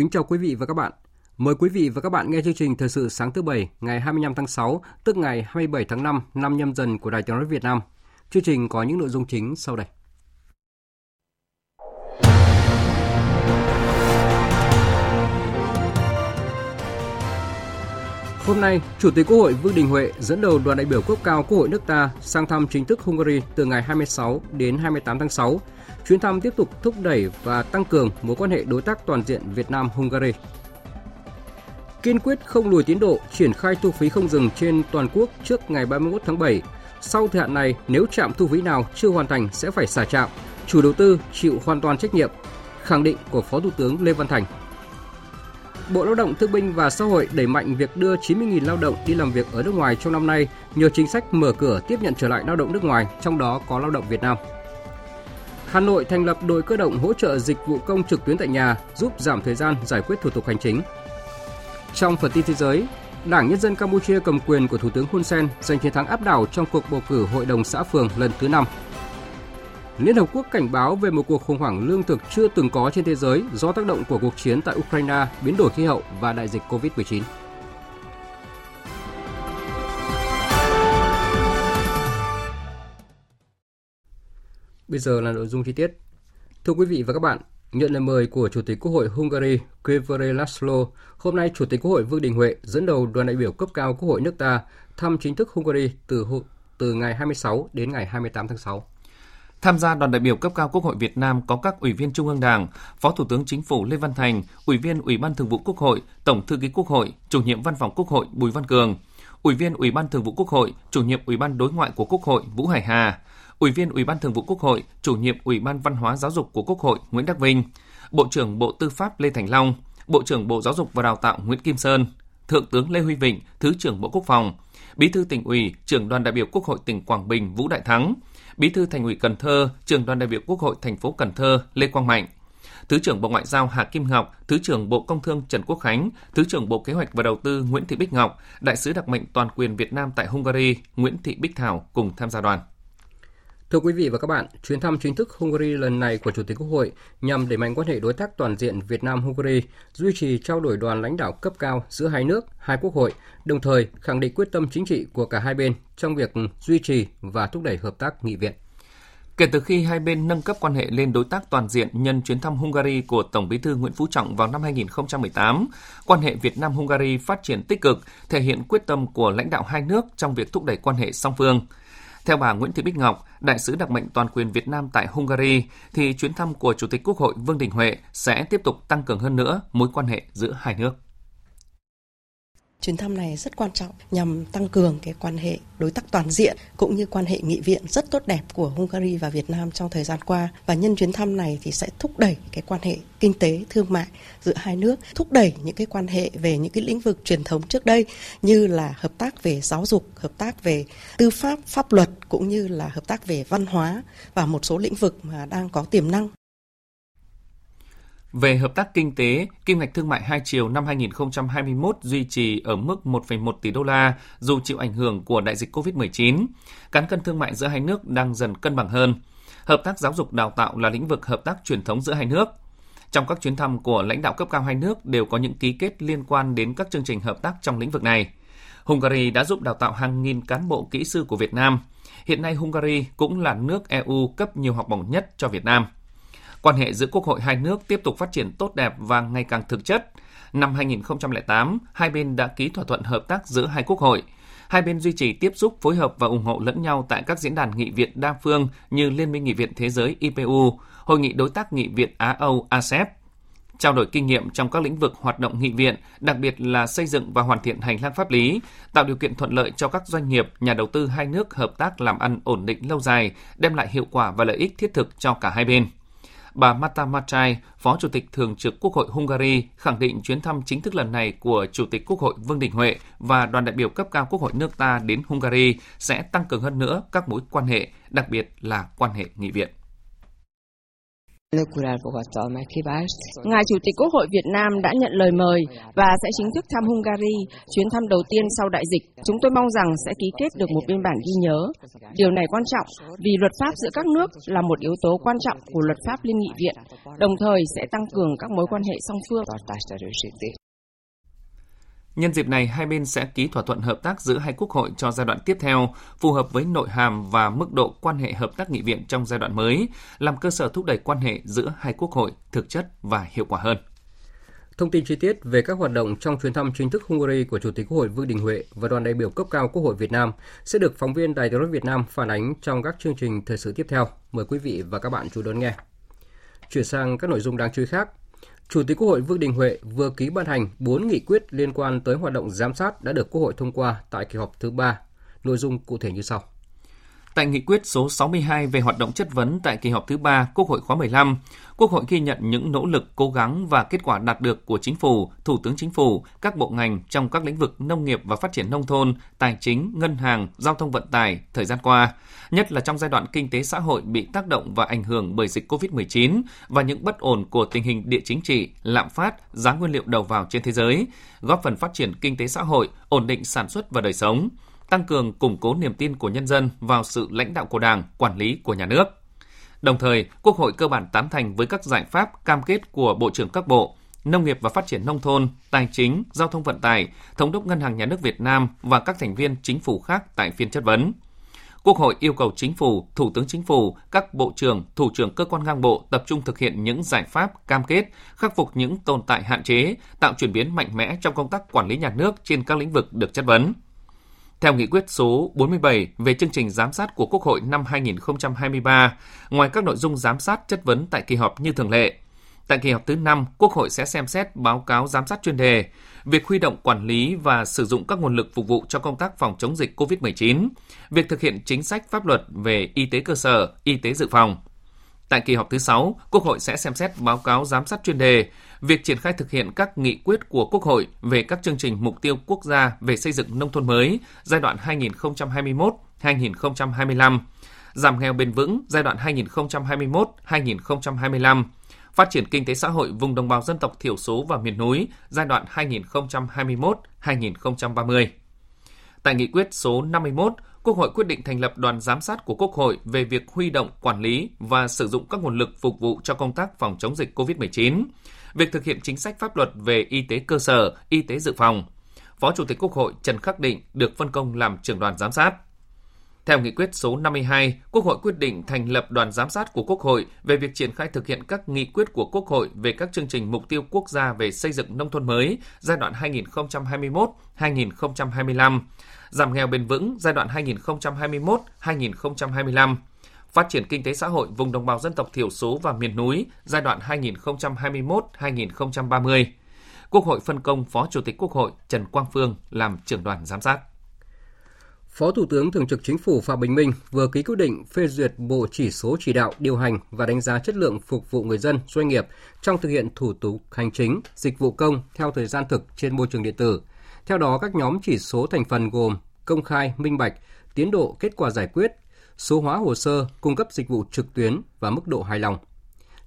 Kính chào quý vị và các bạn. Mời quý vị và các bạn nghe chương trình Thời sự sáng thứ Bảy ngày 25 tháng 6, tức ngày 27 tháng 5 năm nhâm dần của Đài Tiếng nói Việt Nam. Chương trình có những nội dung chính sau đây. Hôm nay, Chủ tịch Quốc hội Vương Đình Huệ dẫn đầu đoàn đại biểu cấp cao Quốc hội nước ta sang thăm chính thức Hungary từ ngày 26 đến 28 tháng 6. Chuyến thăm tiếp tục thúc đẩy và tăng cường mối quan hệ đối tác toàn diện Việt Nam-Hungary. Kiên quyết không lùi tiến độ triển khai thu phí không dừng trên toàn quốc trước ngày 31 tháng 7. Sau thời hạn này, nếu trạm thu phí nào chưa hoàn thành sẽ phải xả trạm. Chủ đầu tư chịu hoàn toàn trách nhiệm, khẳng định của Phó Thủ tướng Lê Văn Thành. Bộ Lao động Thương binh và Xã hội đẩy mạnh việc đưa 90.000 lao động đi làm việc ở nước ngoài trong năm nay nhờ chính sách mở cửa tiếp nhận trở lại lao động nước ngoài, trong đó có lao động Việt Nam. Hà Nội thành lập đội cơ động hỗ trợ dịch vụ công trực tuyến tại nhà, giúp giảm thời gian giải quyết thủ tục hành chính. Trong phần tin thế giới, Đảng Nhân dân Campuchia cầm quyền của Thủ tướng Hun Sen giành chiến thắng áp đảo trong cuộc bầu cử Hội đồng xã phường lần thứ 5. Liên Hợp Quốc cảnh báo về một cuộc khủng hoảng lương thực chưa từng có trên thế giới do tác động của cuộc chiến tại Ukraine, biến đổi khí hậu và đại dịch COVID-19. Bây giờ là nội dung chi tiết. Thưa quý vị và các bạn, nhận lời mời của Chủ tịch Quốc hội Hungary Kvere Laszlo, hôm nay Chủ tịch Quốc hội Vương Đình Huệ dẫn đầu đoàn đại biểu cấp cao Quốc hội nước ta thăm chính thức Hungary từ từ ngày 26 đến ngày 28 tháng 6. Tham gia đoàn đại biểu cấp cao Quốc hội Việt Nam có các ủy viên Trung ương Đảng, Phó Thủ tướng Chính phủ Lê Văn Thành, Ủy viên Ủy ban Thường vụ Quốc hội, Tổng thư ký Quốc hội, Chủ nhiệm Văn phòng Quốc hội Bùi Văn Cường, Ủy viên Ủy ban Thường vụ Quốc hội, Chủ nhiệm Ủy ban Đối ngoại của Quốc hội Vũ Hải Hà, Ủy viên Ủy ban Thường vụ Quốc hội, Chủ nhiệm Ủy ban Văn hóa Giáo dục của Quốc hội Nguyễn Đắc Vinh, Bộ trưởng Bộ Tư pháp Lê Thành Long, Bộ trưởng Bộ Giáo dục và Đào tạo Nguyễn Kim Sơn, Thượng tướng Lê Huy Vịnh, Thứ trưởng Bộ Quốc phòng, Bí thư tỉnh ủy, trưởng đoàn đại biểu Quốc hội tỉnh Quảng Bình Vũ Đại Thắng, Bí thư Thành ủy Cần Thơ, trưởng đoàn đại biểu Quốc hội thành phố Cần Thơ Lê Quang Mạnh, Thứ trưởng Bộ Ngoại giao Hà Kim Ngọc, Thứ trưởng Bộ Công Thương Trần Quốc Khánh, Thứ trưởng Bộ Kế hoạch và Đầu tư Nguyễn Thị Bích Ngọc, Đại sứ đặc mệnh toàn quyền Việt Nam tại Hungary Nguyễn Thị Bích Thảo cùng tham gia đoàn. Thưa quý vị và các bạn, chuyến thăm chính thức Hungary lần này của Chủ tịch Quốc hội nhằm đẩy mạnh quan hệ đối tác toàn diện Việt Nam-Hungary, duy trì trao đổi đoàn lãnh đạo cấp cao giữa hai nước, hai quốc hội, đồng thời khẳng định quyết tâm chính trị của cả hai bên trong việc duy trì và thúc đẩy hợp tác nghị viện. Kể từ khi hai bên nâng cấp quan hệ lên đối tác toàn diện nhân chuyến thăm Hungary của Tổng Bí thư Nguyễn Phú Trọng vào năm 2018, quan hệ Việt Nam Hungary phát triển tích cực, thể hiện quyết tâm của lãnh đạo hai nước trong việc thúc đẩy quan hệ song phương. Theo bà Nguyễn Thị Bích Ngọc, đại sứ đặc mệnh toàn quyền Việt Nam tại Hungary, thì chuyến thăm của Chủ tịch Quốc hội Vương Đình Huệ sẽ tiếp tục tăng cường hơn nữa mối quan hệ giữa hai nước. Chuyến thăm này rất quan trọng nhằm tăng cường cái quan hệ đối tác toàn diện cũng như quan hệ nghị viện rất tốt đẹp của Hungary và Việt Nam trong thời gian qua. Và nhân chuyến thăm này thì sẽ thúc đẩy cái quan hệ kinh tế thương mại giữa hai nước, thúc đẩy những cái quan hệ về những cái lĩnh vực truyền thống trước đây như là hợp tác về giáo dục, hợp tác về tư pháp, pháp luật cũng như là hợp tác về văn hóa và một số lĩnh vực mà đang có tiềm năng về hợp tác kinh tế, kim ngạch thương mại hai chiều năm 2021 duy trì ở mức 1,1 tỷ đô la dù chịu ảnh hưởng của đại dịch COVID-19. Cán cân thương mại giữa hai nước đang dần cân bằng hơn. Hợp tác giáo dục đào tạo là lĩnh vực hợp tác truyền thống giữa hai nước. Trong các chuyến thăm của lãnh đạo cấp cao hai nước đều có những ký kết liên quan đến các chương trình hợp tác trong lĩnh vực này. Hungary đã giúp đào tạo hàng nghìn cán bộ kỹ sư của Việt Nam. Hiện nay Hungary cũng là nước EU cấp nhiều học bổng nhất cho Việt Nam. Quan hệ giữa quốc hội hai nước tiếp tục phát triển tốt đẹp và ngày càng thực chất. Năm 2008, hai bên đã ký thỏa thuận hợp tác giữa hai quốc hội. Hai bên duy trì tiếp xúc, phối hợp và ủng hộ lẫn nhau tại các diễn đàn nghị viện đa phương như Liên minh nghị viện thế giới IPU, Hội nghị đối tác nghị viện Á-Âu ASEP, trao đổi kinh nghiệm trong các lĩnh vực hoạt động nghị viện, đặc biệt là xây dựng và hoàn thiện hành lang pháp lý, tạo điều kiện thuận lợi cho các doanh nghiệp, nhà đầu tư hai nước hợp tác làm ăn ổn định lâu dài, đem lại hiệu quả và lợi ích thiết thực cho cả hai bên. Bà Mata Matrai, Phó Chủ tịch Thường trực Quốc hội Hungary, khẳng định chuyến thăm chính thức lần này của Chủ tịch Quốc hội Vương Đình Huệ và đoàn đại biểu cấp cao Quốc hội nước ta đến Hungary sẽ tăng cường hơn nữa các mối quan hệ, đặc biệt là quan hệ nghị viện. Ngài Chủ tịch Quốc hội Việt Nam đã nhận lời mời và sẽ chính thức thăm Hungary, chuyến thăm đầu tiên sau đại dịch. Chúng tôi mong rằng sẽ ký kết được một biên bản ghi nhớ. Điều này quan trọng vì luật pháp giữa các nước là một yếu tố quan trọng của luật pháp Liên nghị viện, đồng thời sẽ tăng cường các mối quan hệ song phương. Nhân dịp này, hai bên sẽ ký thỏa thuận hợp tác giữa hai quốc hội cho giai đoạn tiếp theo, phù hợp với nội hàm và mức độ quan hệ hợp tác nghị viện trong giai đoạn mới, làm cơ sở thúc đẩy quan hệ giữa hai quốc hội thực chất và hiệu quả hơn. Thông tin chi tiết về các hoạt động trong chuyến thăm chính thức Hungary của Chủ tịch Quốc hội Vương Đình Huệ và đoàn đại biểu cấp cao Quốc hội Việt Nam sẽ được phóng viên Đài tiếng nói Việt Nam phản ánh trong các chương trình thời sự tiếp theo. Mời quý vị và các bạn chú đón nghe. Chuyển sang các nội dung đáng chú ý khác. Chủ tịch Quốc hội Vương Đình Huệ vừa ký ban hành 4 nghị quyết liên quan tới hoạt động giám sát đã được Quốc hội thông qua tại kỳ họp thứ 3. Nội dung cụ thể như sau. Tại nghị quyết số 62 về hoạt động chất vấn tại kỳ họp thứ 3 Quốc hội khóa 15, Quốc hội ghi nhận những nỗ lực, cố gắng và kết quả đạt được của chính phủ, Thủ tướng Chính phủ, các bộ ngành trong các lĩnh vực nông nghiệp và phát triển nông thôn, tài chính, ngân hàng, giao thông vận tải thời gian qua, nhất là trong giai đoạn kinh tế xã hội bị tác động và ảnh hưởng bởi dịch COVID-19 và những bất ổn của tình hình địa chính trị, lạm phát, giá nguyên liệu đầu vào trên thế giới, góp phần phát triển kinh tế xã hội, ổn định sản xuất và đời sống tăng cường củng cố niềm tin của nhân dân vào sự lãnh đạo của Đảng, quản lý của nhà nước. Đồng thời, Quốc hội cơ bản tán thành với các giải pháp cam kết của Bộ trưởng các bộ, Nông nghiệp và Phát triển Nông thôn, Tài chính, Giao thông vận tải, Thống đốc Ngân hàng Nhà nước Việt Nam và các thành viên chính phủ khác tại phiên chất vấn. Quốc hội yêu cầu Chính phủ, Thủ tướng Chính phủ, các bộ trưởng, thủ trưởng cơ quan ngang bộ tập trung thực hiện những giải pháp cam kết, khắc phục những tồn tại hạn chế, tạo chuyển biến mạnh mẽ trong công tác quản lý nhà nước trên các lĩnh vực được chất vấn. Theo nghị quyết số 47 về chương trình giám sát của Quốc hội năm 2023, ngoài các nội dung giám sát chất vấn tại kỳ họp như thường lệ, tại kỳ họp thứ 5, Quốc hội sẽ xem xét báo cáo giám sát chuyên đề, việc huy động quản lý và sử dụng các nguồn lực phục vụ cho công tác phòng chống dịch COVID-19, việc thực hiện chính sách pháp luật về y tế cơ sở, y tế dự phòng. Tại kỳ họp thứ 6, Quốc hội sẽ xem xét báo cáo giám sát chuyên đề, việc triển khai thực hiện các nghị quyết của Quốc hội về các chương trình mục tiêu quốc gia về xây dựng nông thôn mới giai đoạn 2021-2025, giảm nghèo bền vững giai đoạn 2021-2025, phát triển kinh tế xã hội vùng đồng bào dân tộc thiểu số và miền núi giai đoạn 2021-2030. Tại nghị quyết số 51, Quốc hội quyết định thành lập đoàn giám sát của Quốc hội về việc huy động, quản lý và sử dụng các nguồn lực phục vụ cho công tác phòng chống dịch COVID-19, việc thực hiện chính sách pháp luật về y tế cơ sở, y tế dự phòng. Phó Chủ tịch Quốc hội Trần Khắc Định được phân công làm trưởng đoàn giám sát. Theo nghị quyết số 52, Quốc hội quyết định thành lập đoàn giám sát của Quốc hội về việc triển khai thực hiện các nghị quyết của Quốc hội về các chương trình mục tiêu quốc gia về xây dựng nông thôn mới giai đoạn 2021-2025, giảm nghèo bền vững giai đoạn 2021-2025, phát triển kinh tế xã hội vùng đồng bào dân tộc thiểu số và miền núi giai đoạn 2021-2030. Quốc hội phân công Phó Chủ tịch Quốc hội Trần Quang Phương làm trưởng đoàn giám sát. Phó Thủ tướng Thường trực Chính phủ Phạm Bình Minh vừa ký quyết định phê duyệt bộ chỉ số chỉ đạo điều hành và đánh giá chất lượng phục vụ người dân, doanh nghiệp trong thực hiện thủ tục hành chính, dịch vụ công theo thời gian thực trên môi trường điện tử. Theo đó, các nhóm chỉ số thành phần gồm công khai, minh bạch, tiến độ kết quả giải quyết, số hóa hồ sơ, cung cấp dịch vụ trực tuyến và mức độ hài lòng.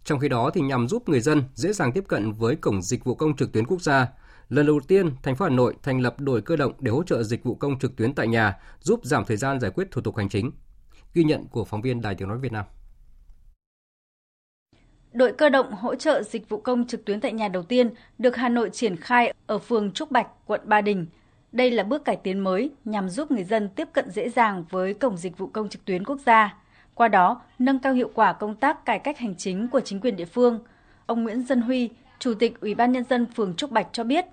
Trong khi đó thì nhằm giúp người dân dễ dàng tiếp cận với cổng dịch vụ công trực tuyến quốc gia, lần đầu tiên thành phố Hà Nội thành lập đội cơ động để hỗ trợ dịch vụ công trực tuyến tại nhà, giúp giảm thời gian giải quyết thủ tục hành chính. Ghi nhận của phóng viên Đài Tiếng nói Việt Nam. Đội cơ động hỗ trợ dịch vụ công trực tuyến tại nhà đầu tiên được Hà Nội triển khai ở phường Trúc Bạch, quận Ba Đình đây là bước cải tiến mới nhằm giúp người dân tiếp cận dễ dàng với cổng dịch vụ công trực tuyến quốc gia. Qua đó, nâng cao hiệu quả công tác cải cách hành chính của chính quyền địa phương. Ông Nguyễn Dân Huy, Chủ tịch Ủy ban Nhân dân phường Trúc Bạch cho biết.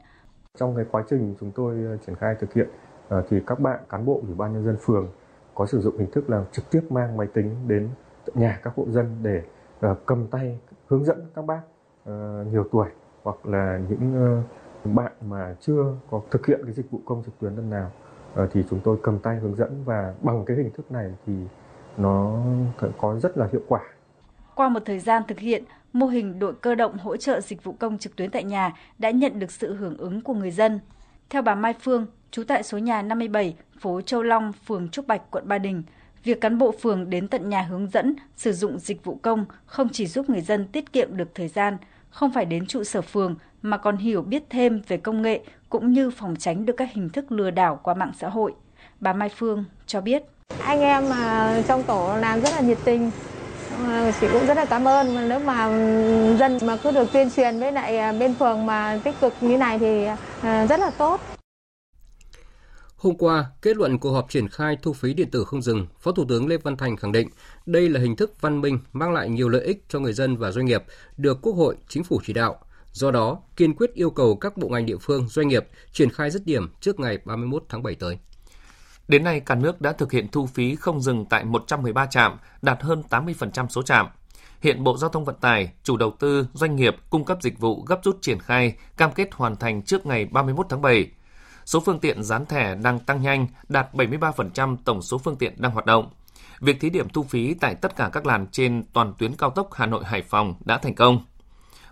Trong cái quá trình chúng tôi ờ, triển khai thực hiện thì các bạn cán bộ ủy ban nhân dân phường có sử dụng hình thức là trực tiếp mang máy tính đến nhà các hộ dân để cầm tay hướng dẫn các bác nhiều tuổi hoặc là những bạn mà chưa có thực hiện cái dịch vụ công trực tuyến lần nào thì chúng tôi cầm tay hướng dẫn và bằng cái hình thức này thì nó có rất là hiệu quả. Qua một thời gian thực hiện, mô hình đội cơ động hỗ trợ dịch vụ công trực tuyến tại nhà đã nhận được sự hưởng ứng của người dân. Theo bà Mai Phương, trú tại số nhà 57, phố Châu Long, phường Trúc Bạch, quận Ba Đình, việc cán bộ phường đến tận nhà hướng dẫn sử dụng dịch vụ công không chỉ giúp người dân tiết kiệm được thời gian, không phải đến trụ sở phường mà còn hiểu biết thêm về công nghệ cũng như phòng tránh được các hình thức lừa đảo qua mạng xã hội. Bà Mai Phương cho biết. Anh em mà trong tổ làm rất là nhiệt tình, Ờ, chị cũng rất là cảm ơn nếu mà dân mà cứ được tuyên truyền với lại à, bên phường mà tích cực như này thì à, rất là tốt. Hôm qua, kết luận cuộc họp triển khai thu phí điện tử không dừng, Phó Thủ tướng Lê Văn Thành khẳng định đây là hình thức văn minh mang lại nhiều lợi ích cho người dân và doanh nghiệp, được Quốc hội, Chính phủ chỉ đạo. Do đó, kiên quyết yêu cầu các bộ ngành địa phương, doanh nghiệp triển khai dứt điểm trước ngày 31 tháng 7 tới. Đến nay, cả nước đã thực hiện thu phí không dừng tại 113 trạm, đạt hơn 80% số trạm. Hiện Bộ Giao thông Vận tải, chủ đầu tư, doanh nghiệp cung cấp dịch vụ gấp rút triển khai, cam kết hoàn thành trước ngày 31 tháng 7. Số phương tiện dán thẻ đang tăng nhanh, đạt 73% tổng số phương tiện đang hoạt động. Việc thí điểm thu phí tại tất cả các làn trên toàn tuyến cao tốc Hà Nội Hải Phòng đã thành công.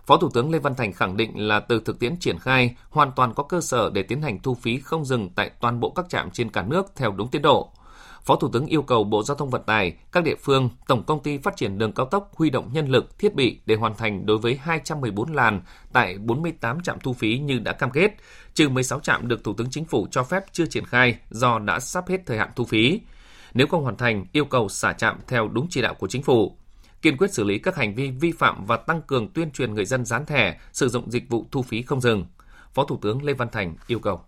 Phó Thủ tướng Lê Văn Thành khẳng định là từ thực tiễn triển khai, hoàn toàn có cơ sở để tiến hành thu phí không dừng tại toàn bộ các trạm trên cả nước theo đúng tiến độ. Phó Thủ tướng yêu cầu Bộ Giao thông Vận tải, các địa phương, Tổng công ty phát triển đường cao tốc huy động nhân lực, thiết bị để hoàn thành đối với 214 làn tại 48 trạm thu phí như đã cam kết, trừ 16 trạm được Thủ tướng Chính phủ cho phép chưa triển khai do đã sắp hết thời hạn thu phí. Nếu không hoàn thành, yêu cầu xả trạm theo đúng chỉ đạo của Chính phủ kiên quyết xử lý các hành vi vi phạm và tăng cường tuyên truyền người dân dán thẻ, sử dụng dịch vụ thu phí không dừng. Phó Thủ tướng Lê Văn Thành yêu cầu.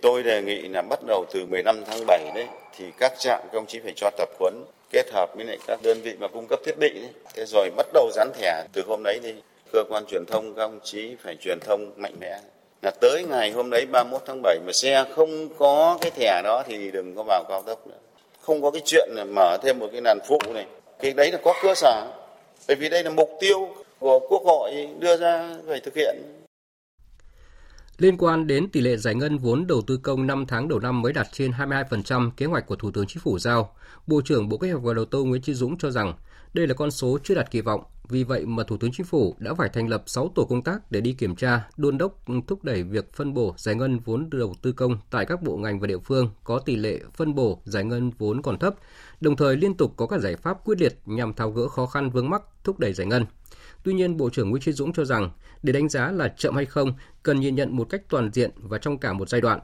Tôi đề nghị là bắt đầu từ 15 tháng 7 đấy thì các trạm công chí phải cho tập huấn kết hợp với lại các đơn vị mà cung cấp thiết bị đấy. Thế rồi bắt đầu dán thẻ từ hôm đấy đi. Cơ quan truyền thông các ông chí phải truyền thông mạnh mẽ. Là tới ngày hôm đấy 31 tháng 7 mà xe không có cái thẻ đó thì đừng có vào cao tốc nữa. Không có cái chuyện là mở thêm một cái làn phụ này cái đấy là có cơ sở. Bởi vì đây là mục tiêu của quốc hội đưa ra phải thực hiện. Liên quan đến tỷ lệ giải ngân vốn đầu tư công 5 tháng đầu năm mới đạt trên 22% kế hoạch của Thủ tướng Chính phủ giao, Bộ trưởng Bộ Kế hoạch và Đầu tư Nguyễn Chí Dũng cho rằng đây là con số chưa đạt kỳ vọng, vì vậy mà Thủ tướng Chính phủ đã phải thành lập 6 tổ công tác để đi kiểm tra, đôn đốc thúc đẩy việc phân bổ giải ngân vốn đầu tư công tại các bộ ngành và địa phương có tỷ lệ phân bổ giải ngân vốn còn thấp, đồng thời liên tục có các giải pháp quyết liệt nhằm tháo gỡ khó khăn vướng mắc, thúc đẩy giải ngân. Tuy nhiên, Bộ trưởng Nguyễn Chí Dũng cho rằng để đánh giá là chậm hay không cần nhìn nhận một cách toàn diện và trong cả một giai đoạn.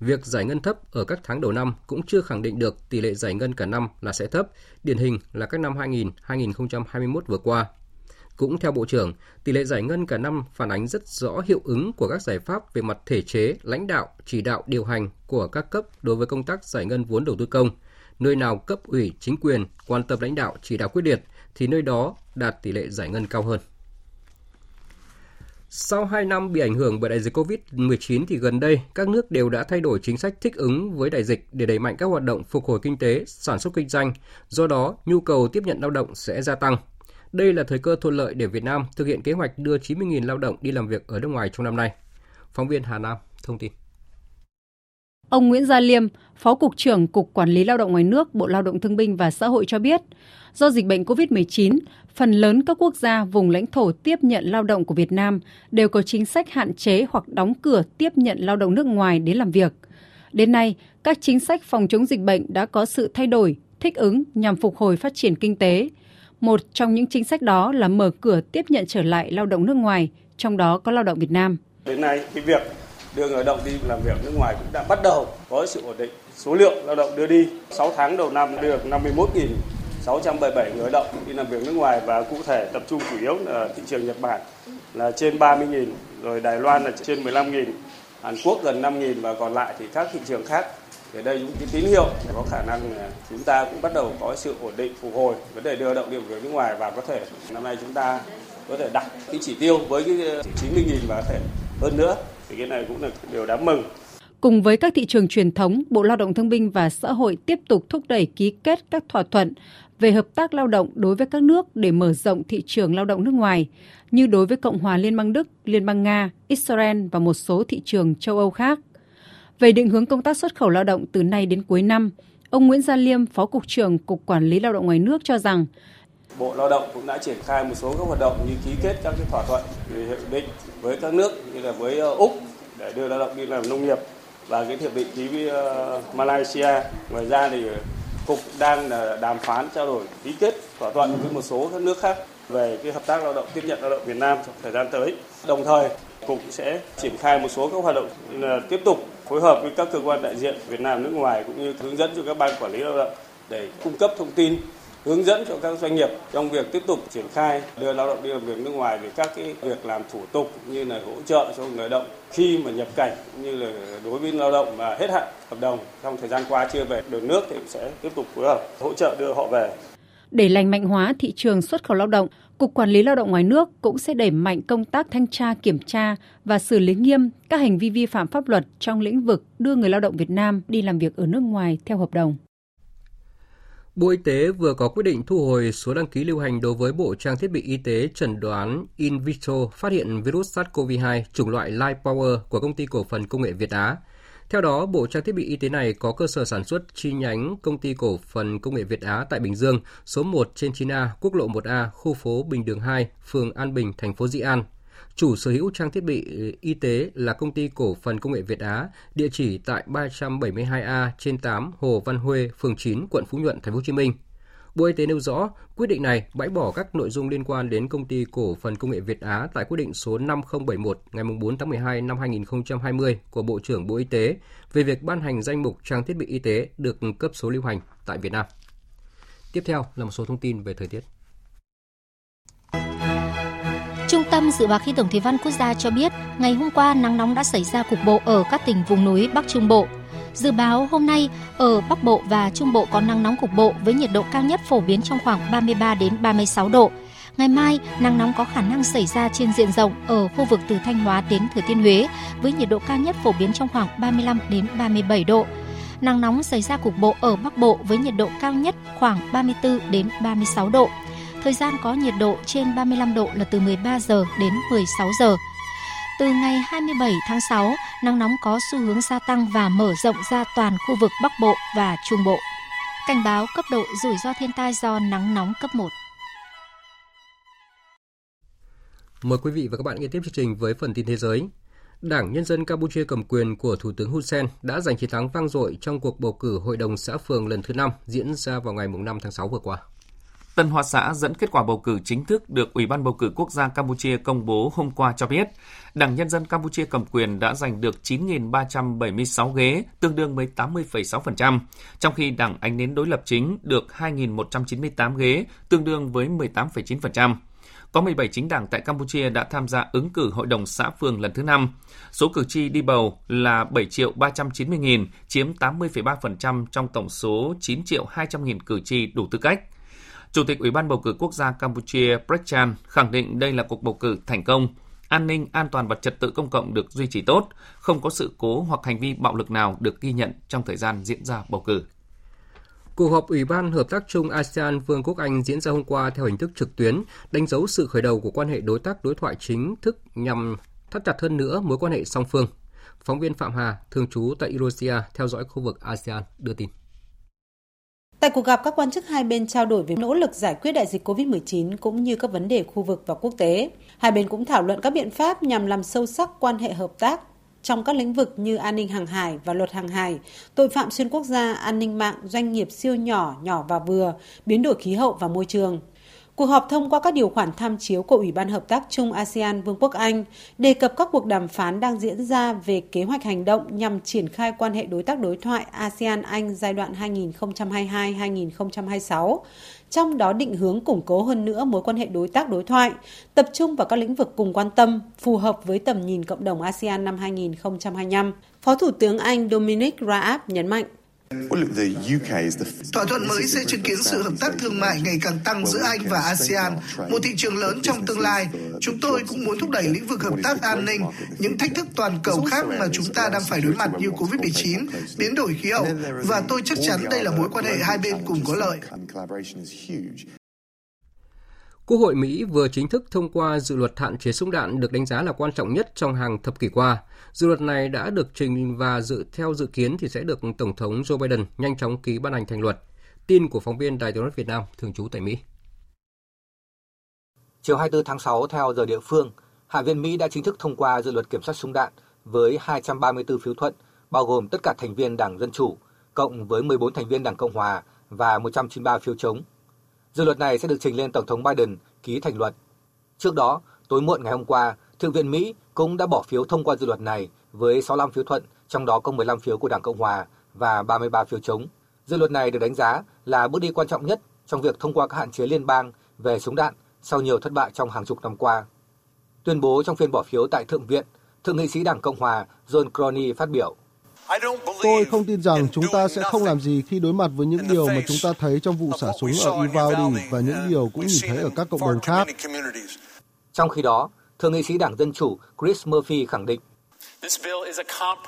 Việc giải ngân thấp ở các tháng đầu năm cũng chưa khẳng định được tỷ lệ giải ngân cả năm là sẽ thấp, điển hình là các năm 2000, 2021 vừa qua. Cũng theo Bộ trưởng, tỷ lệ giải ngân cả năm phản ánh rất rõ hiệu ứng của các giải pháp về mặt thể chế, lãnh đạo, chỉ đạo điều hành của các cấp đối với công tác giải ngân vốn đầu tư công. Nơi nào cấp ủy, chính quyền quan tâm lãnh đạo, chỉ đạo quyết liệt thì nơi đó đạt tỷ lệ giải ngân cao hơn. Sau 2 năm bị ảnh hưởng bởi đại dịch COVID-19 thì gần đây các nước đều đã thay đổi chính sách thích ứng với đại dịch để đẩy mạnh các hoạt động phục hồi kinh tế, sản xuất kinh doanh. Do đó, nhu cầu tiếp nhận lao động sẽ gia tăng. Đây là thời cơ thuận lợi để Việt Nam thực hiện kế hoạch đưa 90.000 lao động đi làm việc ở nước ngoài trong năm nay. Phóng viên Hà Nam thông tin. Ông Nguyễn Gia Liêm, Phó Cục trưởng Cục Quản lý Lao động ngoài nước, Bộ Lao động Thương binh và Xã hội cho biết, do dịch bệnh COVID-19, phần lớn các quốc gia vùng lãnh thổ tiếp nhận lao động của Việt Nam đều có chính sách hạn chế hoặc đóng cửa tiếp nhận lao động nước ngoài đến làm việc. Đến nay, các chính sách phòng chống dịch bệnh đã có sự thay đổi, thích ứng nhằm phục hồi phát triển kinh tế. Một trong những chính sách đó là mở cửa tiếp nhận trở lại lao động nước ngoài, trong đó có lao động Việt Nam. Đến nay, cái việc đưa người động đi làm việc nước ngoài cũng đã bắt đầu có sự ổn định. Số lượng lao động đưa đi 6 tháng đầu năm được 51.677 người lao động đi làm việc nước ngoài và cụ thể tập trung chủ yếu là thị trường Nhật Bản là trên 30.000, rồi Đài Loan là trên 15.000, Hàn Quốc gần 5.000 và còn lại thì các thị trường khác. Để đây những cái tín hiệu có khả năng chúng ta cũng bắt đầu có sự ổn định phục hồi vấn đề đưa động điểm việc nước ngoài và có thể năm nay chúng ta có thể đặt cái chỉ tiêu với cái 90.000 và có thể hơn nữa thì cái này cũng là điều đáng mừng. Cùng với các thị trường truyền thống, Bộ Lao động Thương binh và Xã hội tiếp tục thúc đẩy ký kết các thỏa thuận về hợp tác lao động đối với các nước để mở rộng thị trường lao động nước ngoài, như đối với Cộng hòa Liên bang Đức, Liên bang Nga, Israel và một số thị trường châu Âu khác. Về định hướng công tác xuất khẩu lao động từ nay đến cuối năm, ông Nguyễn Gia Liêm, Phó Cục trưởng Cục Quản lý Lao động ngoài nước cho rằng Bộ Lao động cũng đã triển khai một số các hoạt động như ký kết các cái thỏa thuận hiệp định với các nước như là với ờ, Úc để đưa lao động đi làm nông nghiệp và cái hiệp định ký với ờ, Malaysia. Ngoài ra thì cục đang là đàm phán trao đổi ký kết thỏa thuận với một số các nước khác về cái hợp tác lao động tiếp nhận lao động Việt Nam trong thời gian tới. Đồng thời, cục sẽ triển khai một số các hoạt động là tiếp tục phối hợp với các cơ quan đại diện Việt Nam nước ngoài cũng như hướng dẫn cho các ban quản lý lao động để cung cấp thông tin hướng dẫn cho các doanh nghiệp trong việc tiếp tục triển khai đưa lao động đi làm việc nước ngoài về các cái việc làm thủ tục như là hỗ trợ cho người lao động khi mà nhập cảnh cũng như là đối với lao động mà hết hạn hợp đồng trong thời gian qua chưa về được nước thì sẽ tiếp tục phối hợp hỗ trợ đưa họ về. Để lành mạnh hóa thị trường xuất khẩu lao động, Cục Quản lý Lao động ngoài nước cũng sẽ đẩy mạnh công tác thanh tra, kiểm tra và xử lý nghiêm các hành vi vi phạm pháp luật trong lĩnh vực đưa người lao động Việt Nam đi làm việc ở nước ngoài theo hợp đồng. Bộ Y tế vừa có quyết định thu hồi số đăng ký lưu hành đối với bộ trang thiết bị y tế chẩn đoán in vitro phát hiện virus SARS-CoV-2 chủng loại light Power của công ty cổ phần công nghệ Việt Á. Theo đó, bộ trang thiết bị y tế này có cơ sở sản xuất chi nhánh công ty cổ phần công nghệ Việt Á tại Bình Dương, số 1 trên 9A, quốc lộ 1A, khu phố Bình Đường 2, phường An Bình, thành phố Dĩ An, Chủ sở hữu trang thiết bị y tế là công ty cổ phần công nghệ Việt Á, địa chỉ tại 372A trên 8 Hồ Văn Huê, phường 9, quận Phú Nhuận, thành phố Hồ Chí Minh. Bộ Y tế nêu rõ, quyết định này bãi bỏ các nội dung liên quan đến công ty cổ phần công nghệ Việt Á tại quyết định số 5071 ngày 4 tháng 12 năm 2020 của Bộ trưởng Bộ Y tế về việc ban hành danh mục trang thiết bị y tế được cấp số lưu hành tại Việt Nam. Tiếp theo là một số thông tin về thời tiết. Trung tâm Dự báo Khí tượng Thủy văn Quốc gia cho biết, ngày hôm qua nắng nóng đã xảy ra cục bộ ở các tỉnh vùng núi Bắc Trung Bộ. Dự báo hôm nay ở Bắc Bộ và Trung Bộ có nắng nóng cục bộ với nhiệt độ cao nhất phổ biến trong khoảng 33 đến 36 độ. Ngày mai, nắng nóng có khả năng xảy ra trên diện rộng ở khu vực từ Thanh Hóa đến Thừa Thiên Huế với nhiệt độ cao nhất phổ biến trong khoảng 35 đến 37 độ. Nắng nóng xảy ra cục bộ ở Bắc Bộ với nhiệt độ cao nhất khoảng 34 đến 36 độ. Thời gian có nhiệt độ trên 35 độ là từ 13 giờ đến 16 giờ. Từ ngày 27 tháng 6, nắng nóng có xu hướng gia tăng và mở rộng ra toàn khu vực Bắc Bộ và Trung Bộ. Cảnh báo cấp độ rủi ro thiên tai do nắng nóng cấp 1. Mời quý vị và các bạn nghe tiếp chương trình với phần tin thế giới. Đảng Nhân dân Campuchia cầm quyền của Thủ tướng Hun Sen đã giành chiến thắng vang dội trong cuộc bầu cử Hội đồng xã phường lần thứ 5 diễn ra vào ngày 5 tháng 6 vừa qua. Tân Hoa Xã dẫn kết quả bầu cử chính thức được Ủy ban bầu cử quốc gia Campuchia công bố hôm qua cho biết, Đảng Nhân dân Campuchia cầm quyền đã giành được 9.376 ghế, tương đương với 80,6%, trong khi Đảng Ánh Nến đối lập chính được 2.198 ghế, tương đương với 18,9%. Có 17 chính đảng tại Campuchia đã tham gia ứng cử Hội đồng xã phường lần thứ 5. Số cử tri đi bầu là 7 triệu 390 nghìn, chiếm 80,3% trong tổng số 9 triệu 200 nghìn cử tri đủ tư cách. Chủ tịch Ủy ban bầu cử quốc gia Campuchia Prechan khẳng định đây là cuộc bầu cử thành công, an ninh, an toàn và trật tự công cộng được duy trì tốt, không có sự cố hoặc hành vi bạo lực nào được ghi nhận trong thời gian diễn ra bầu cử. Cuộc họp Ủy ban Hợp tác chung ASEAN Vương quốc Anh diễn ra hôm qua theo hình thức trực tuyến, đánh dấu sự khởi đầu của quan hệ đối tác đối thoại chính thức nhằm thắt chặt hơn nữa mối quan hệ song phương. Phóng viên Phạm Hà, thường trú tại Indonesia, theo dõi khu vực ASEAN, đưa tin. Tại cuộc gặp, các quan chức hai bên trao đổi về nỗ lực giải quyết đại dịch COVID-19 cũng như các vấn đề khu vực và quốc tế. Hai bên cũng thảo luận các biện pháp nhằm làm sâu sắc quan hệ hợp tác trong các lĩnh vực như an ninh hàng hải và luật hàng hải, tội phạm xuyên quốc gia, an ninh mạng, doanh nghiệp siêu nhỏ, nhỏ và vừa, biến đổi khí hậu và môi trường. Cuộc họp thông qua các điều khoản tham chiếu của Ủy ban Hợp tác chung ASEAN Vương quốc Anh đề cập các cuộc đàm phán đang diễn ra về kế hoạch hành động nhằm triển khai quan hệ đối tác đối thoại ASEAN-Anh giai đoạn 2022-2026, trong đó định hướng củng cố hơn nữa mối quan hệ đối tác đối thoại, tập trung vào các lĩnh vực cùng quan tâm, phù hợp với tầm nhìn cộng đồng ASEAN năm 2025. Phó Thủ tướng Anh Dominic Raab nhấn mạnh, Thỏa thuận mới sẽ chứng kiến sự hợp tác thương mại ngày càng tăng giữa Anh và ASEAN, một thị trường lớn trong tương lai. Chúng tôi cũng muốn thúc đẩy lĩnh vực hợp tác an ninh, những thách thức toàn cầu khác mà chúng ta đang phải đối mặt như COVID-19, biến đổi khí hậu, và tôi chắc chắn đây là mối quan hệ hai bên cùng có lợi. Quốc hội Mỹ vừa chính thức thông qua dự luật hạn chế súng đạn được đánh giá là quan trọng nhất trong hàng thập kỷ qua. Dự luật này đã được trình và dự theo dự kiến thì sẽ được Tổng thống Joe Biden nhanh chóng ký ban hành thành luật. Tin của phóng viên Đài tiếng nói Việt Nam thường trú tại Mỹ. Chiều 24 tháng 6 theo giờ địa phương, Hạ viện Mỹ đã chính thức thông qua dự luật kiểm soát súng đạn với 234 phiếu thuận, bao gồm tất cả thành viên Đảng Dân Chủ, cộng với 14 thành viên Đảng Cộng Hòa và 193 phiếu chống. Dự luật này sẽ được trình lên Tổng thống Biden ký thành luật. Trước đó, tối muộn ngày hôm qua, Thượng viện Mỹ cũng đã bỏ phiếu thông qua dự luật này với 65 phiếu thuận, trong đó có 15 phiếu của Đảng Cộng Hòa và 33 phiếu chống. Dự luật này được đánh giá là bước đi quan trọng nhất trong việc thông qua các hạn chế liên bang về súng đạn sau nhiều thất bại trong hàng chục năm qua. Tuyên bố trong phiên bỏ phiếu tại Thượng viện, Thượng nghị sĩ Đảng Cộng Hòa John Crony phát biểu. Tôi không tin rằng chúng ta sẽ không làm gì khi đối mặt với những điều mà chúng ta thấy trong vụ xả súng ở Uvalde và những điều cũng nhìn thấy ở các cộng đồng khác. Trong khi đó, Thượng nghị sĩ Đảng Dân Chủ Chris Murphy khẳng định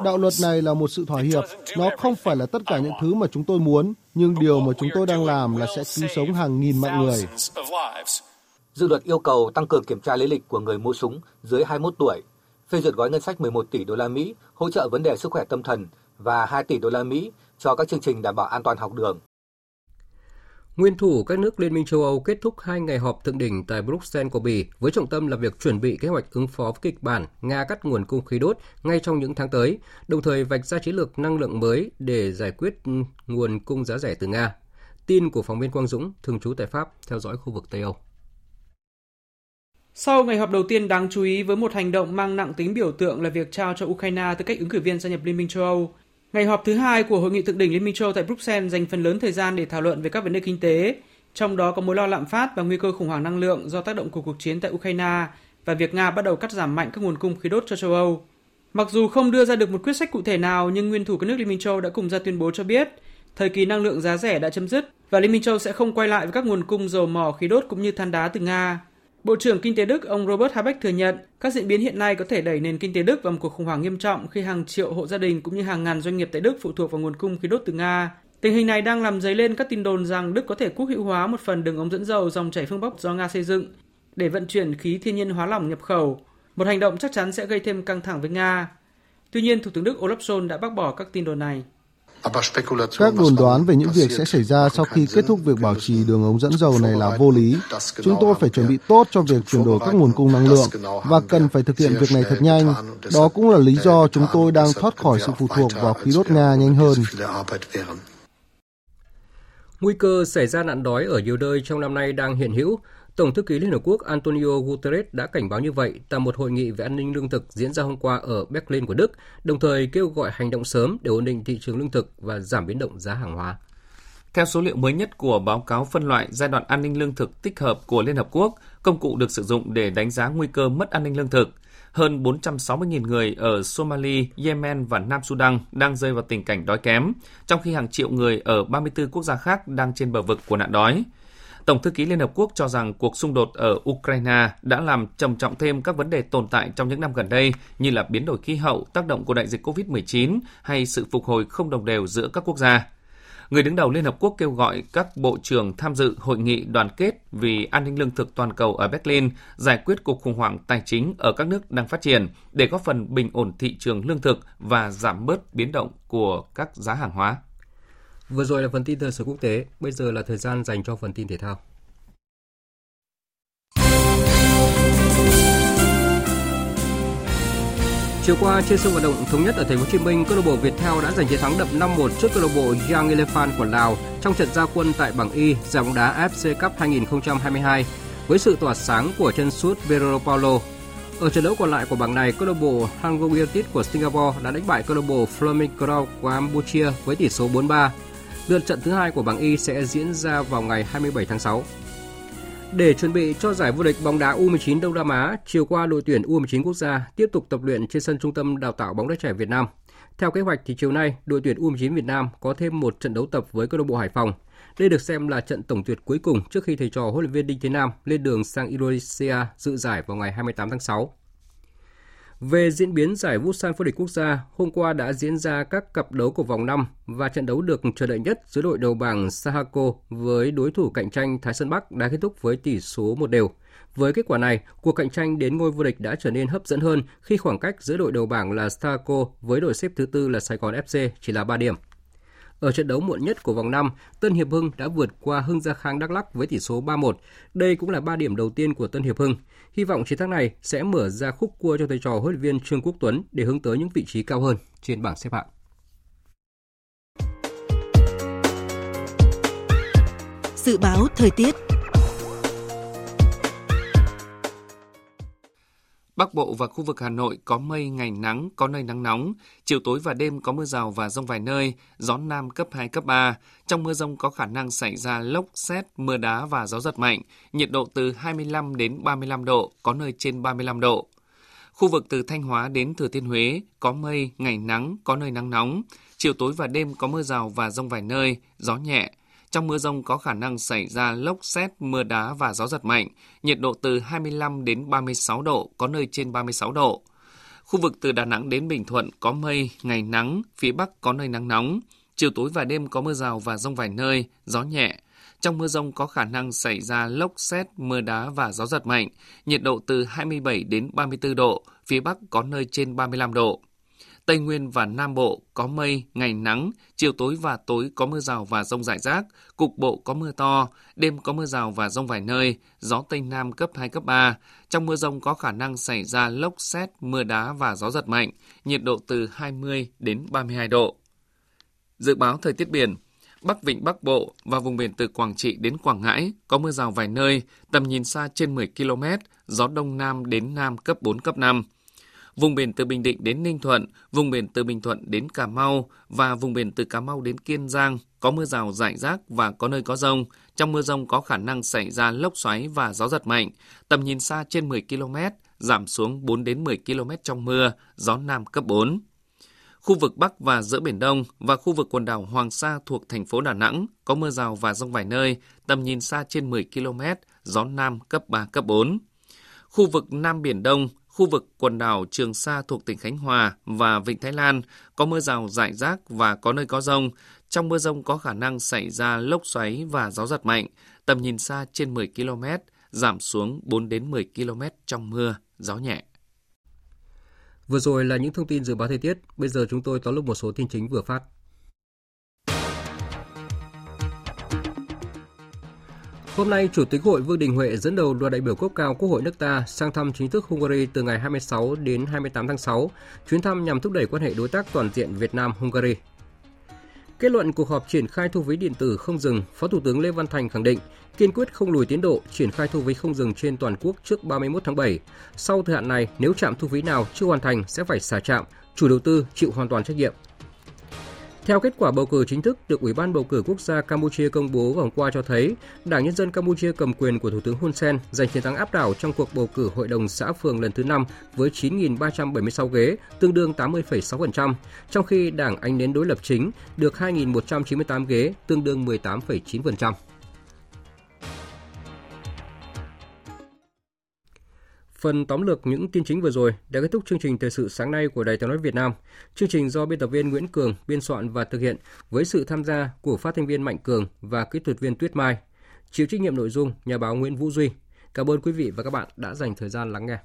Đạo luật này là một sự thỏa hiệp. Nó không phải là tất cả những thứ mà chúng tôi muốn, nhưng điều mà chúng tôi đang làm là sẽ cứu sống hàng nghìn mạng người. Dự luật yêu cầu tăng cường kiểm tra lý lịch của người mua súng dưới 21 tuổi, phê duyệt gói ngân sách 11 tỷ đô la Mỹ hỗ trợ vấn đề sức khỏe tâm thần và 2 tỷ đô la Mỹ cho các chương trình đảm bảo an toàn học đường. Nguyên thủ các nước Liên minh châu Âu kết thúc hai ngày họp thượng đỉnh tại Bruxelles của Bỉ với trọng tâm là việc chuẩn bị kế hoạch ứng phó với kịch bản Nga cắt nguồn cung khí đốt ngay trong những tháng tới, đồng thời vạch ra chiến lược năng lượng mới để giải quyết nguồn cung giá rẻ từ Nga. Tin của phóng viên Quang Dũng, thường trú tại Pháp, theo dõi khu vực Tây Âu. Sau ngày họp đầu tiên đáng chú ý với một hành động mang nặng tính biểu tượng là việc trao cho Ukraine tư cách ứng cử viên gia nhập Liên minh châu Âu, Ngày họp thứ hai của Hội nghị thượng đỉnh Liên minh châu tại Bruxelles dành phần lớn thời gian để thảo luận về các vấn đề kinh tế, trong đó có mối lo lạm phát và nguy cơ khủng hoảng năng lượng do tác động của cuộc chiến tại Ukraine và việc Nga bắt đầu cắt giảm mạnh các nguồn cung khí đốt cho châu Âu. Mặc dù không đưa ra được một quyết sách cụ thể nào, nhưng nguyên thủ các nước Liên minh châu đã cùng ra tuyên bố cho biết thời kỳ năng lượng giá rẻ đã chấm dứt và Liên minh châu sẽ không quay lại với các nguồn cung dầu mỏ khí đốt cũng như than đá từ Nga. Bộ trưởng Kinh tế Đức ông Robert Habeck thừa nhận các diễn biến hiện nay có thể đẩy nền kinh tế Đức vào một cuộc khủng hoảng nghiêm trọng khi hàng triệu hộ gia đình cũng như hàng ngàn doanh nghiệp tại Đức phụ thuộc vào nguồn cung khí đốt từ Nga. Tình hình này đang làm dấy lên các tin đồn rằng Đức có thể quốc hữu hóa một phần đường ống dẫn dầu dòng chảy phương Bắc do Nga xây dựng để vận chuyển khí thiên nhiên hóa lỏng nhập khẩu, một hành động chắc chắn sẽ gây thêm căng thẳng với Nga. Tuy nhiên, Thủ tướng Đức Olaf Scholz đã bác bỏ các tin đồn này. Các đồn đoán về những việc sẽ xảy ra sau khi kết thúc việc bảo trì đường ống dẫn dầu này là vô lý. Chúng tôi phải chuẩn bị tốt cho việc chuyển đổi các nguồn cung năng lượng và cần phải thực hiện việc này thật nhanh. Đó cũng là lý do chúng tôi đang thoát khỏi sự phụ thuộc vào khí đốt Nga nhanh hơn. Nguy cơ xảy ra nạn đói ở nhiều nơi trong năm nay đang hiện hữu. Tổng thư ký Liên Hợp Quốc Antonio Guterres đã cảnh báo như vậy tại một hội nghị về an ninh lương thực diễn ra hôm qua ở Berlin của Đức, đồng thời kêu gọi hành động sớm để ổn định thị trường lương thực và giảm biến động giá hàng hóa. Theo số liệu mới nhất của báo cáo phân loại giai đoạn an ninh lương thực tích hợp của Liên Hợp Quốc, công cụ được sử dụng để đánh giá nguy cơ mất an ninh lương thực, hơn 460.000 người ở Somalia, Yemen và Nam Sudan đang rơi vào tình cảnh đói kém, trong khi hàng triệu người ở 34 quốc gia khác đang trên bờ vực của nạn đói. Tổng thư ký Liên Hợp Quốc cho rằng cuộc xung đột ở Ukraine đã làm trầm trọng thêm các vấn đề tồn tại trong những năm gần đây như là biến đổi khí hậu, tác động của đại dịch COVID-19 hay sự phục hồi không đồng đều giữa các quốc gia. Người đứng đầu Liên Hợp Quốc kêu gọi các bộ trưởng tham dự hội nghị đoàn kết vì an ninh lương thực toàn cầu ở Berlin giải quyết cuộc khủng hoảng tài chính ở các nước đang phát triển để góp phần bình ổn thị trường lương thực và giảm bớt biến động của các giá hàng hóa. Vừa rồi là phần tin thời sự quốc tế, bây giờ là thời gian dành cho phần tin thể thao. Chiều qua trên sân vận động thống nhất ở thành phố Hồ Chí Minh, câu lạc bộ Viettel đã giành chiến thắng đậm 5-1 trước câu lạc bộ Young Elephant của Lào trong trận gia quân tại bảng Y giải bóng đá AFC Cup 2022 với sự tỏa sáng của chân sút Vero Paulo. Ở trận đấu còn lại của bảng này, câu lạc bộ Hango United của Singapore đã đánh bại câu lạc bộ Flaming của Campuchia với tỷ số 4-3. Lượt trận thứ hai của bảng Y sẽ diễn ra vào ngày 27 tháng 6. Để chuẩn bị cho giải vô địch bóng đá U19 Đông Nam Á, chiều qua đội tuyển U19 quốc gia tiếp tục tập luyện trên sân Trung tâm Đào tạo bóng đá trẻ Việt Nam. Theo kế hoạch thì chiều nay, đội tuyển U19 Việt Nam có thêm một trận đấu tập với câu lạc bộ Hải Phòng. Đây được xem là trận tổng tuyệt cuối cùng trước khi thầy trò huấn luyện viên Đinh Thế Nam lên đường sang Indonesia dự giải vào ngày 28 tháng 6. Về diễn biến giải Busan vô địch quốc gia, hôm qua đã diễn ra các cặp đấu của vòng 5 và trận đấu được chờ đợi nhất giữa đội đầu bảng Sahako với đối thủ cạnh tranh Thái Sơn Bắc đã kết thúc với tỷ số một đều. Với kết quả này, cuộc cạnh tranh đến ngôi vô địch đã trở nên hấp dẫn hơn khi khoảng cách giữa đội đầu bảng là Sahako với đội xếp thứ tư là Sài Gòn FC chỉ là 3 điểm. Ở trận đấu muộn nhất của vòng 5, Tân Hiệp Hưng đã vượt qua Hưng Gia Khang Đắk Lắk với tỷ số 3-1. Đây cũng là 3 điểm đầu tiên của Tân Hiệp Hưng. Hy vọng chiến thắng này sẽ mở ra khúc cua cho thầy trò huấn luyện viên Trương Quốc Tuấn để hướng tới những vị trí cao hơn trên bảng xếp hạng. Dự báo thời tiết Bắc Bộ và khu vực Hà Nội có mây, ngày nắng, có nơi nắng nóng, chiều tối và đêm có mưa rào và rông vài nơi, gió Nam cấp 2, cấp 3. Trong mưa rông có khả năng xảy ra lốc, xét, mưa đá và gió giật mạnh, nhiệt độ từ 25 đến 35 độ, có nơi trên 35 độ. Khu vực từ Thanh Hóa đến Thừa Thiên Huế có mây, ngày nắng, có nơi nắng nóng, chiều tối và đêm có mưa rào và rông vài nơi, gió nhẹ, trong mưa rông có khả năng xảy ra lốc xét, mưa đá và gió giật mạnh, nhiệt độ từ 25 đến 36 độ, có nơi trên 36 độ. Khu vực từ Đà Nẵng đến Bình Thuận có mây, ngày nắng, phía Bắc có nơi nắng nóng. Chiều tối và đêm có mưa rào và rông vài nơi, gió nhẹ. Trong mưa rông có khả năng xảy ra lốc xét, mưa đá và gió giật mạnh, nhiệt độ từ 27 đến 34 độ, phía Bắc có nơi trên 35 độ. Tây Nguyên và Nam Bộ có mây, ngày nắng, chiều tối và tối có mưa rào và rông rải rác, cục bộ có mưa to, đêm có mưa rào và rông vài nơi, gió Tây Nam cấp 2, cấp 3. Trong mưa rông có khả năng xảy ra lốc xét, mưa đá và gió giật mạnh, nhiệt độ từ 20 đến 32 độ. Dự báo thời tiết biển, Bắc Vịnh Bắc Bộ và vùng biển từ Quảng Trị đến Quảng Ngãi có mưa rào vài nơi, tầm nhìn xa trên 10 km, gió Đông Nam đến Nam cấp 4, cấp 5 vùng biển từ Bình Định đến Ninh Thuận, vùng biển từ Bình Thuận đến Cà Mau và vùng biển từ Cà Mau đến Kiên Giang có mưa rào rải rác và có nơi có rông. Trong mưa rông có khả năng xảy ra lốc xoáy và gió giật mạnh, tầm nhìn xa trên 10 km, giảm xuống 4 đến 10 km trong mưa, gió Nam cấp 4. Khu vực Bắc và giữa Biển Đông và khu vực quần đảo Hoàng Sa thuộc thành phố Đà Nẵng có mưa rào và rông vài nơi, tầm nhìn xa trên 10 km, gió Nam cấp 3, cấp 4. Khu vực Nam Biển Đông khu vực quần đảo Trường Sa thuộc tỉnh Khánh Hòa và Vịnh Thái Lan có mưa rào rải rác và có nơi có rông. Trong mưa rông có khả năng xảy ra lốc xoáy và gió giật mạnh, tầm nhìn xa trên 10 km, giảm xuống 4 đến 10 km trong mưa, gió nhẹ. Vừa rồi là những thông tin dự báo thời tiết, bây giờ chúng tôi tóm lược một số tin chính vừa phát. Hôm nay, Chủ tịch Hội Vương Đình Huệ dẫn đầu đoàn đại biểu cấp cao Quốc hội nước ta sang thăm chính thức Hungary từ ngày 26 đến 28 tháng 6. Chuyến thăm nhằm thúc đẩy quan hệ đối tác toàn diện Việt Nam-Hungary. Kết luận cuộc họp triển khai thu phí điện tử không dừng, Phó Thủ tướng Lê Văn Thành khẳng định kiên quyết không lùi tiến độ triển khai thu phí không dừng trên toàn quốc trước 31 tháng 7. Sau thời hạn này, nếu trạm thu phí nào chưa hoàn thành sẽ phải xả trạm, chủ đầu tư chịu hoàn toàn trách nhiệm. Theo kết quả bầu cử chính thức được Ủy ban bầu cử quốc gia Campuchia công bố vào hôm qua cho thấy, Đảng Nhân dân Campuchia cầm quyền của Thủ tướng Hun Sen giành chiến thắng áp đảo trong cuộc bầu cử Hội đồng xã phường lần thứ 5 với 9.376 ghế, tương đương 80,6%, trong khi Đảng Anh đến đối lập chính được 2.198 ghế, tương đương 18,9%. Phần tóm lược những tin chính vừa rồi đã kết thúc chương trình thời sự sáng nay của Đài Tiếng nói Việt Nam. Chương trình do biên tập viên Nguyễn Cường biên soạn và thực hiện với sự tham gia của phát thanh viên Mạnh Cường và kỹ thuật viên Tuyết Mai. Chịu trách nhiệm nội dung nhà báo Nguyễn Vũ Duy. Cảm ơn quý vị và các bạn đã dành thời gian lắng nghe.